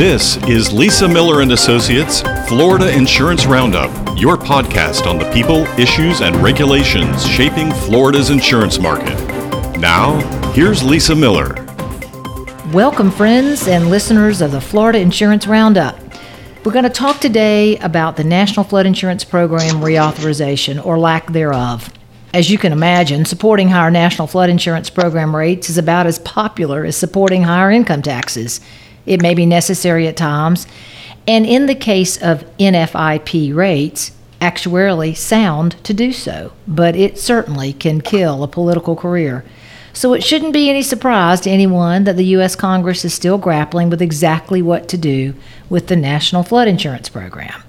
This is Lisa Miller and Associates Florida Insurance Roundup, your podcast on the people, issues, and regulations shaping Florida's insurance market. Now, here's Lisa Miller. Welcome, friends and listeners of the Florida Insurance Roundup. We're going to talk today about the National Flood Insurance Program reauthorization or lack thereof. As you can imagine, supporting higher national flood insurance program rates is about as popular as supporting higher income taxes. It may be necessary at times, and in the case of NFIP rates, actuarially sound to do so, but it certainly can kill a political career. So it shouldn't be any surprise to anyone that the U.S. Congress is still grappling with exactly what to do with the National Flood Insurance Program.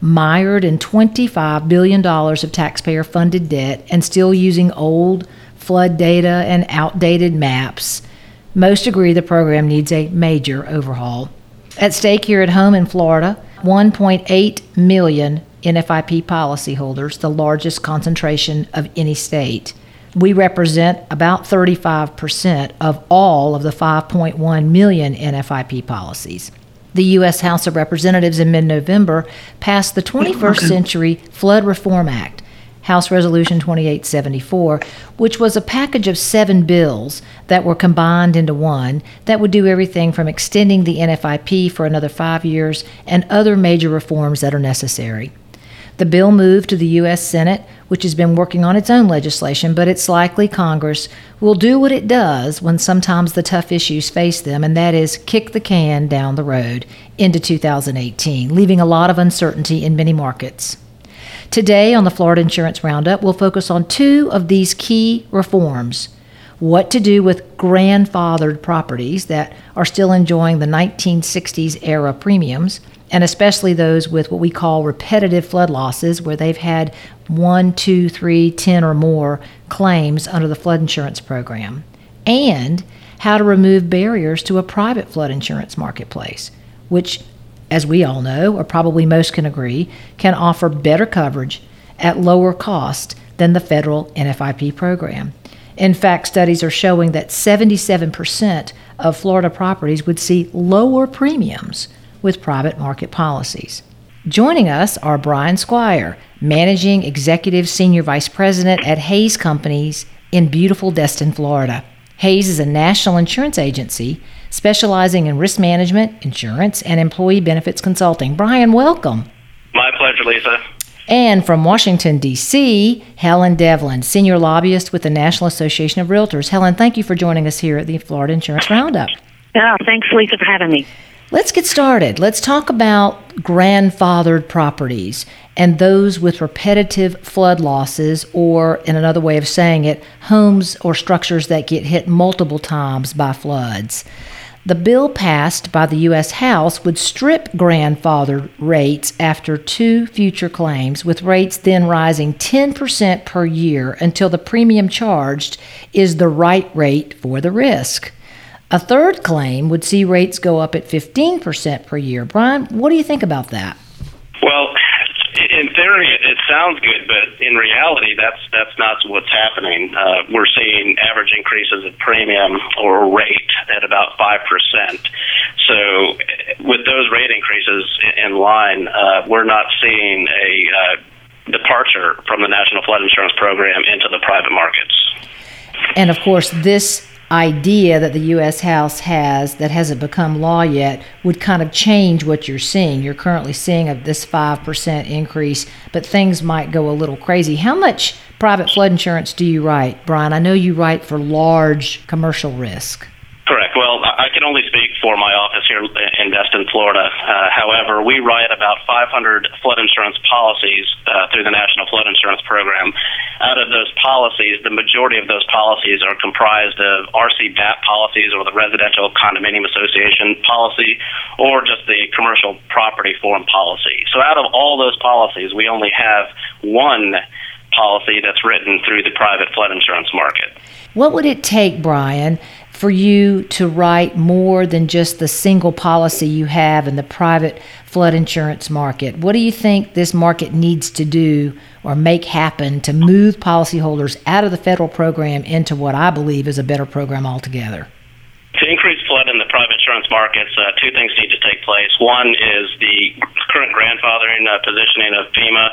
Mired in $25 billion of taxpayer funded debt and still using old flood data and outdated maps, most agree the program needs a major overhaul. At stake here at home in Florida, 1.8 million NFIP policyholders, the largest concentration of any state. We represent about 35% of all of the 5.1 million NFIP policies. The U.S. House of Representatives in mid November passed the 21st Century Flood Reform Act, House Resolution 2874, which was a package of seven bills that were combined into one that would do everything from extending the NFIP for another five years and other major reforms that are necessary. The bill moved to the U.S. Senate, which has been working on its own legislation, but it's likely Congress will do what it does when sometimes the tough issues face them, and that is kick the can down the road into 2018, leaving a lot of uncertainty in many markets. Today on the Florida Insurance Roundup, we'll focus on two of these key reforms. What to do with grandfathered properties that are still enjoying the 1960s era premiums, and especially those with what we call repetitive flood losses, where they've had one, two, three, ten, or more claims under the flood insurance program, and how to remove barriers to a private flood insurance marketplace, which as we all know, or probably most can agree, can offer better coverage at lower cost than the federal NFIP program. In fact, studies are showing that 77% of Florida properties would see lower premiums with private market policies. Joining us are Brian Squire, Managing Executive Senior Vice President at Hays Companies in beautiful Destin, Florida. Hays is a national insurance agency specializing in risk management, insurance, and employee benefits consulting. Brian, welcome. My pleasure, Lisa. And from Washington, D.C., Helen Devlin, Senior Lobbyist with the National Association of Realtors. Helen, thank you for joining us here at the Florida Insurance Roundup. Yeah, thanks, Lisa, for having me. Let's get started. Let's talk about grandfathered properties and those with repetitive flood losses, or in another way of saying it, homes or structures that get hit multiple times by floods. The bill passed by the U.S. House would strip grandfathered rates after two future claims, with rates then rising 10% per year until the premium charged is the right rate for the risk. A third claim would see rates go up at 15% per year. Brian, what do you think about that? In it sounds good, but in reality, that's that's not what's happening. Uh, we're seeing average increases of premium or rate at about five percent. So, with those rate increases in line, uh, we're not seeing a uh, departure from the National Flood Insurance Program into the private markets. And of course, this idea that the U.S. House has that hasn't become law yet would kind of change what you're seeing. You're currently seeing of this 5% increase, but things might go a little crazy. How much private flood insurance do you write, Brian? I know you write for large commercial risk. Correct. Well, I can only speak for my office here in Destin, Florida. Uh, however, we write about 500 flood insurance policies uh, through the National Flood Insurance Program. Out of those policies, the majority of those policies are comprised of RCBAP policies or the Residential Condominium Association policy or just the Commercial Property form policy. So out of all those policies, we only have one policy that's written through the private flood insurance market. What would it take, Brian, for you to write more than just the single policy you have in the private flood insurance market? What do you think this market needs to do or make happen to move policyholders out of the federal program into what I believe is a better program altogether? To increase flood in the private insurance markets, uh, two things need to take place. One is the current grandfathering uh, positioning of FEMA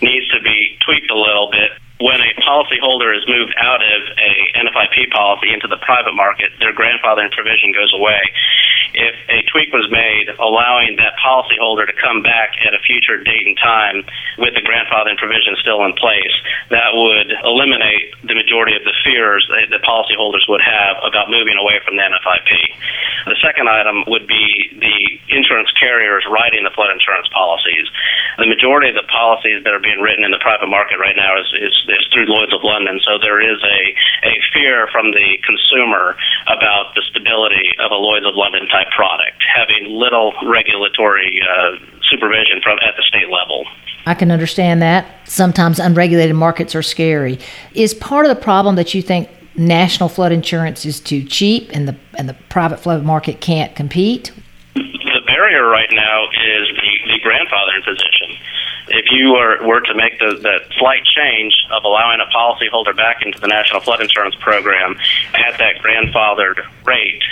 needs to be tweaked a little bit when a policyholder is moved out of a NFIP policy into the private market, their grandfathering provision goes away. If a tweak was made allowing that policyholder to come back at a future date and time with the grandfathering provision still in place, that would eliminate the majority of the fears that the policyholders would have about moving away from the NFIP. The second item would be the insurance carriers writing the flood insurance policies. Majority of the policies that are being written in the private market right now is, is is through Lloyd's of London. So there is a, a fear from the consumer about the stability of a Lloyd's of London type product, having little regulatory uh, supervision from at the state level. I can understand that. Sometimes unregulated markets are scary. Is part of the problem that you think national flood insurance is too cheap and the and the private flood market can't compete? Barrier right now is the, the grandfathering position if you were, were to make the, the slight change of allowing a policyholder back into the National Flood Insurance Program at that grandfathered rate,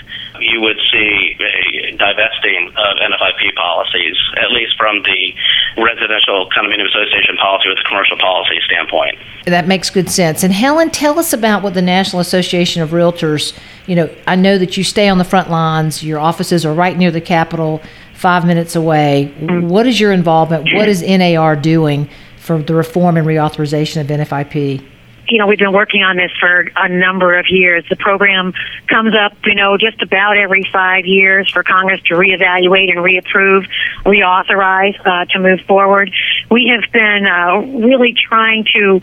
you would see a divesting of NFIP policies, at least from the residential condominium association policy with the commercial policy standpoint. That makes good sense. And Helen, tell us about what the National Association of Realtors, you know, I know that you stay on the front lines, your offices are right near the Capitol five minutes away. Mm-hmm. What is your involvement? What is NAR doing for the reform and reauthorization of NFIP? you know, we've been working on this for a number of years. The program comes up, you know, just about every five years for Congress to reevaluate and reapprove, reauthorize uh, to move forward. We have been uh, really trying to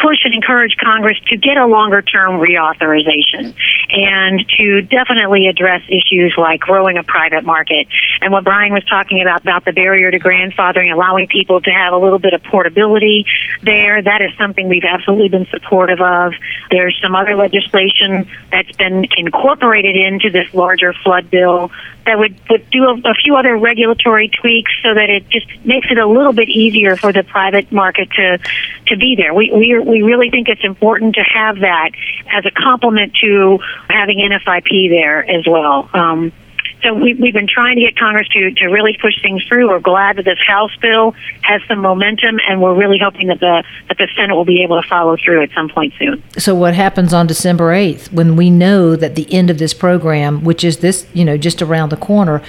push and encourage Congress to get a longer term reauthorization and to definitely address issues like growing a private market. And what Brian was talking about, about the barrier to grandfathering, allowing people to have a little bit of portability there, that is something we've absolutely been supportive of. There's some other legislation that's been incorporated into this larger flood bill that would, would do a, a few other regulatory tweaks so that it just makes it a little bit easier for the private market to to be there. We we we really think it's important to have that as a complement to having NFIP there as well. Um, so we, we've been trying to get Congress to, to really push things through. We're glad that this House bill has some momentum, and we're really hoping that the that the Senate will be able to follow through at some point soon. So what happens on December eighth when we know that the end of this program, which is this, you know, just around the corner,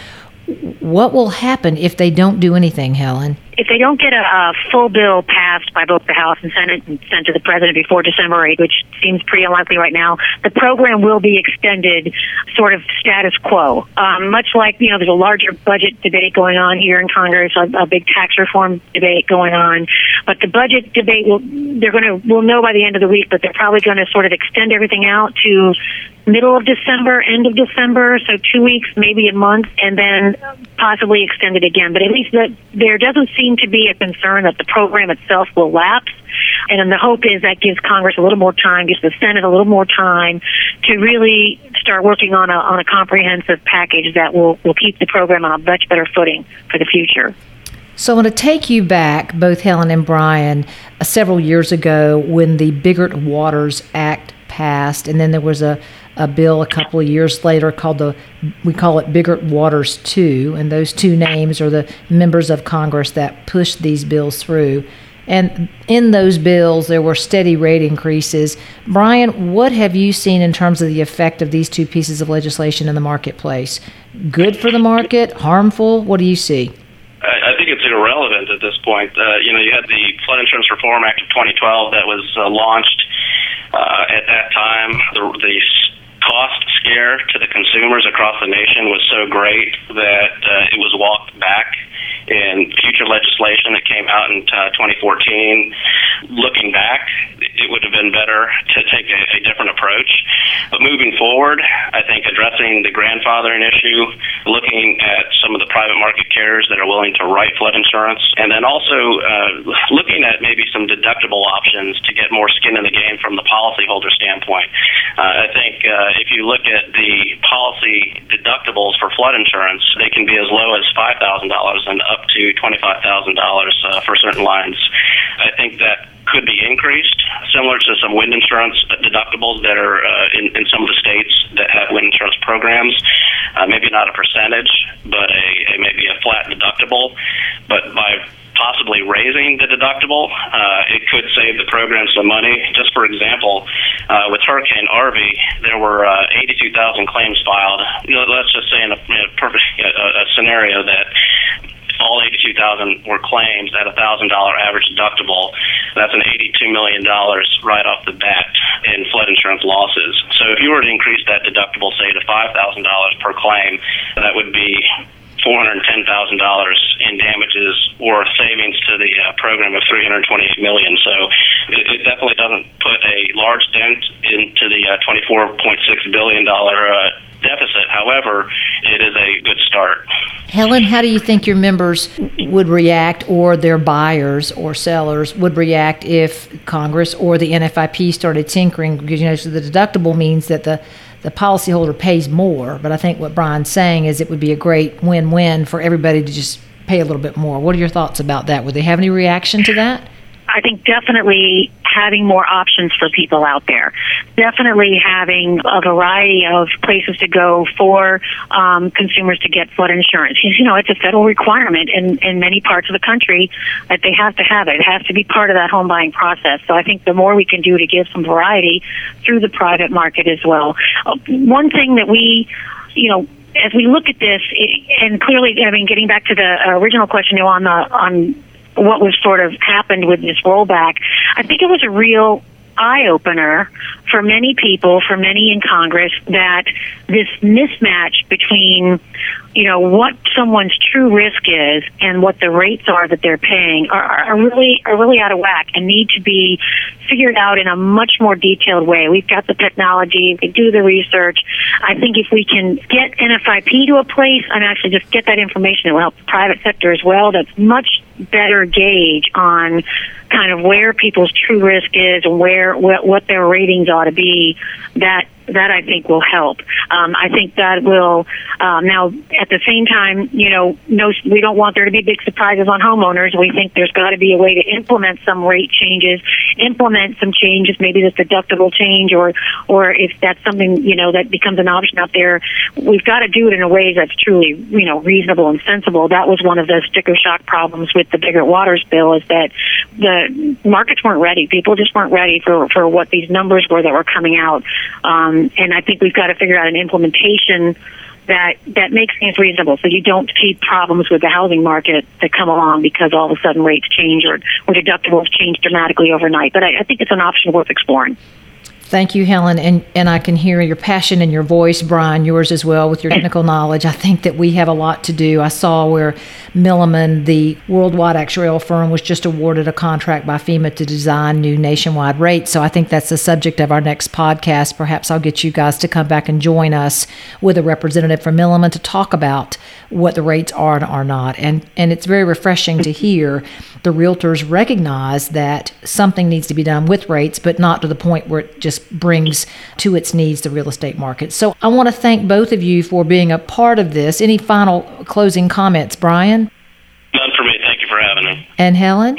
what will happen if they don't do anything, Helen? If they don't get a, a full bill passed by both the House and Senate and sent to the President before December 8th, which seems pretty unlikely right now, the program will be extended sort of status quo. Um, much like, you know, there's a larger budget debate going on here in Congress, a, a big tax reform debate going on. But the budget debate will, they're going to, we'll know by the end of the week, but they're probably going to sort of extend everything out to middle of December, end of December, so two weeks, maybe a month, and then possibly extend it again. But at least that there doesn't seem to be a concern that the program itself will lapse. And then the hope is that gives Congress a little more time, gives the Senate a little more time to really start working on a on a comprehensive package that will will keep the program on a much better footing for the future. So I want to take you back, both Helen and Brian, uh, several years ago when the Biggert Waters Act passed, and then there was a a bill a couple of years later called the we call it Biggert Waters 2 and those two names are the members of Congress that pushed these bills through. And in those bills there were steady rate increases. Brian what have you seen in terms of the effect of these two pieces of legislation in the marketplace? Good for the market? Harmful? What do you see? I think it's irrelevant at this point. Uh, you know, you had the Flood Insurance Reform Act of 2012 that was uh, launched uh, at that time. The, the cost scare to the consumers across the nation was so great that uh, it was walked back in future legislation that came out in uh, 2014. Looking back, it would have been better to take a, a different approach. But moving forward, I think addressing the grandfathering issue, looking at some of the private market carriers that are willing to write flood insurance, and then also uh, looking at maybe some deductible options to get more skin in the game from the policyholder standpoint. Uh, I think uh, if you look at the policy deductibles for flood insurance, they can be as low as $5,000 and up to $25,000 uh, for certain lines. I think that could be increased, similar to some wind insurance deductibles that are uh, in, in some of the states that have wind insurance programs. Uh, maybe not a percentage, but a, a maybe a flat deductible. But by possibly raising the deductible, uh, it could save the program some money. Just for example, uh, with Hurricane Harvey, there were uh, 82,000 claims filed. You know, let's just say in a, in a perfect a, a scenario that all 82,000 were claims at a $1,000 average deductible. That's an $82 million right off the bat in flood insurance losses. So if you were to increase that deductible, say, to $5,000 per claim, that would be $410,000 in damages or savings to the uh, program of 328 million. So it, it, definitely doesn't put a large dent into the uh, $24.6 billion uh, deficit. However, it is a good start. Helen, how do you think your members would react or their buyers or sellers would react if Congress or the NFIP started tinkering? Because, you know, so the deductible means that the the policyholder pays more. But I think what Brian's saying is it would be a great win win for everybody to just pay a little bit more. What are your thoughts about that? Would they have any reaction to that? I think definitely having more options for people out there. Definitely having a variety of places to go for um, consumers to get flood insurance. You know, it's a federal requirement in, in many parts of the country that they have to have it. It has to be part of that home buying process. So I think the more we can do to give some variety through the private market as well. Uh, one thing that we, you know, as we look at this, and clearly, I mean, getting back to the original question you know, on the on what was sort of happened with this rollback, I think it was a real eye opener for many people, for many in Congress, that this mismatch between, you know, what someone's true risk is and what the rates are that they're paying are, are really are really out of whack and need to be figured out in a much more detailed way. We've got the technology, we do the research. I think if we can get NFIP to a place and actually just get that information, it will help the private sector as well. That's much better gauge on kind of where people's true risk is and where what, what their ratings ought to be. That that I think will help. Um, I think that will um, now at the same time, you know, no, we don't want there to be big surprises on homeowners. We think there's got to be a way to implement some rate changes, implement some changes, maybe this deductible change, or or if that's something you know that becomes an option out there, we've got to do it in a way that's truly you know reasonable and sensible. That was one of the sticker shock problems with the Biggert Waters bill is that the markets weren't ready. People just weren't ready for for what these numbers were that were coming out. Um, Um, and I think we've got to figure out an implementation that that makes things reasonable, so you don't see problems with the housing market that come along because all of a sudden rates change or, or deductibles change dramatically overnight. But I, I think it's an option worth exploring. Thank you, Helen. And, and I can hear your passion in your voice, Brian, yours as well, with your technical knowledge. I think that we have a lot to do. I saw where Milliman, the worldwide actuarial firm, was just awarded a contract by FEMA to design new nationwide rates. So I think that's the subject of our next podcast. Perhaps I'll get you guys to come back and join us with a representative from Milliman to talk about what the rates are and are not. And, and it's very refreshing to hear the realtors recognize that something needs to be done with rates, but not to the point where it just brings to its needs the real estate market. So I want to thank both of you for being a part of this. Any final closing comments, Brian? None for me. Thank you for having me. And Helen?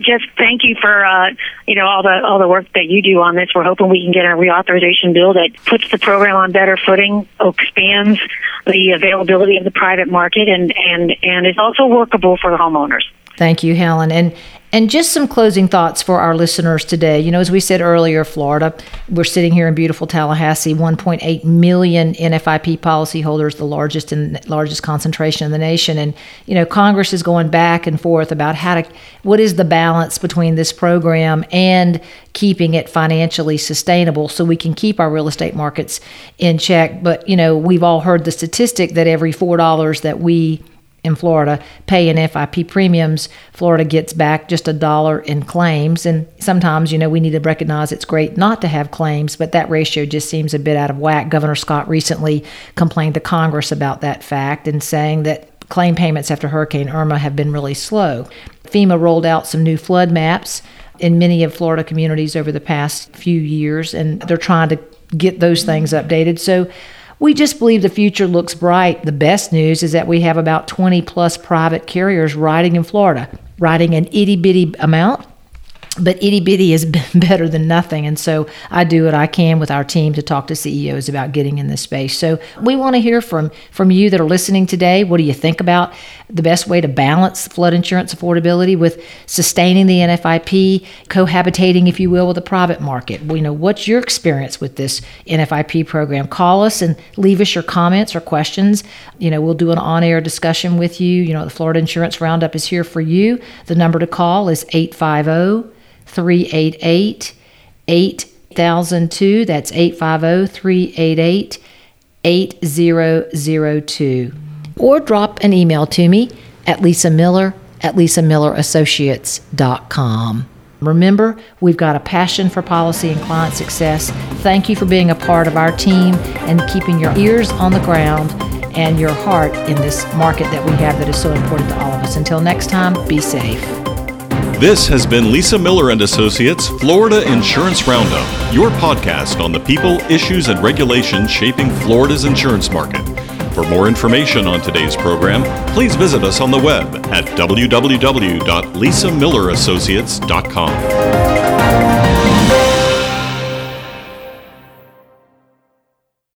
just thank you for uh, you know all the all the work that you do on this. We're hoping we can get a reauthorization bill that puts the program on better footing, expands the availability of the private market, and and and is also workable for homeowners. Thank you, Helen. And and just some closing thoughts for our listeners today. You know, as we said earlier, Florida, we're sitting here in beautiful Tallahassee, 1.8 million NFIP policyholders, the largest and largest concentration in the nation. And you know, Congress is going back and forth about how to, what is the balance between this program and keeping it financially sustainable, so we can keep our real estate markets in check. But you know, we've all heard the statistic that every four dollars that we in Florida pay in FIP premiums, Florida gets back just a dollar in claims. And sometimes, you know, we need to recognize it's great not to have claims, but that ratio just seems a bit out of whack. Governor Scott recently complained to Congress about that fact and saying that claim payments after Hurricane Irma have been really slow. FEMA rolled out some new flood maps in many of Florida communities over the past few years, and they're trying to get those things updated. So we just believe the future looks bright. The best news is that we have about 20 plus private carriers writing in Florida, writing an itty bitty amount but itty bitty is better than nothing. And so I do what I can with our team to talk to CEOs about getting in this space. So we want to hear from from you that are listening today. What do you think about the best way to balance flood insurance affordability with sustaining the NFIP, cohabitating, if you will, with the private market? Well, you know, what's your experience with this NFIP program? Call us and leave us your comments or questions. You know, we'll do an on-air discussion with you. You know, the Florida Insurance Roundup is here for you. The number to call is 850 388 8002. That's 850 388 8002. Or drop an email to me at Lisa Miller at lisamillerassociates.com. Remember, we've got a passion for policy and client success. Thank you for being a part of our team and keeping your ears on the ground and your heart in this market that we have that is so important to all of us. Until next time, be safe. This has been Lisa Miller and Associates Florida Insurance Roundup, your podcast on the people, issues, and regulations shaping Florida's insurance market. For more information on today's program, please visit us on the web at www.lisamillerassociates.com.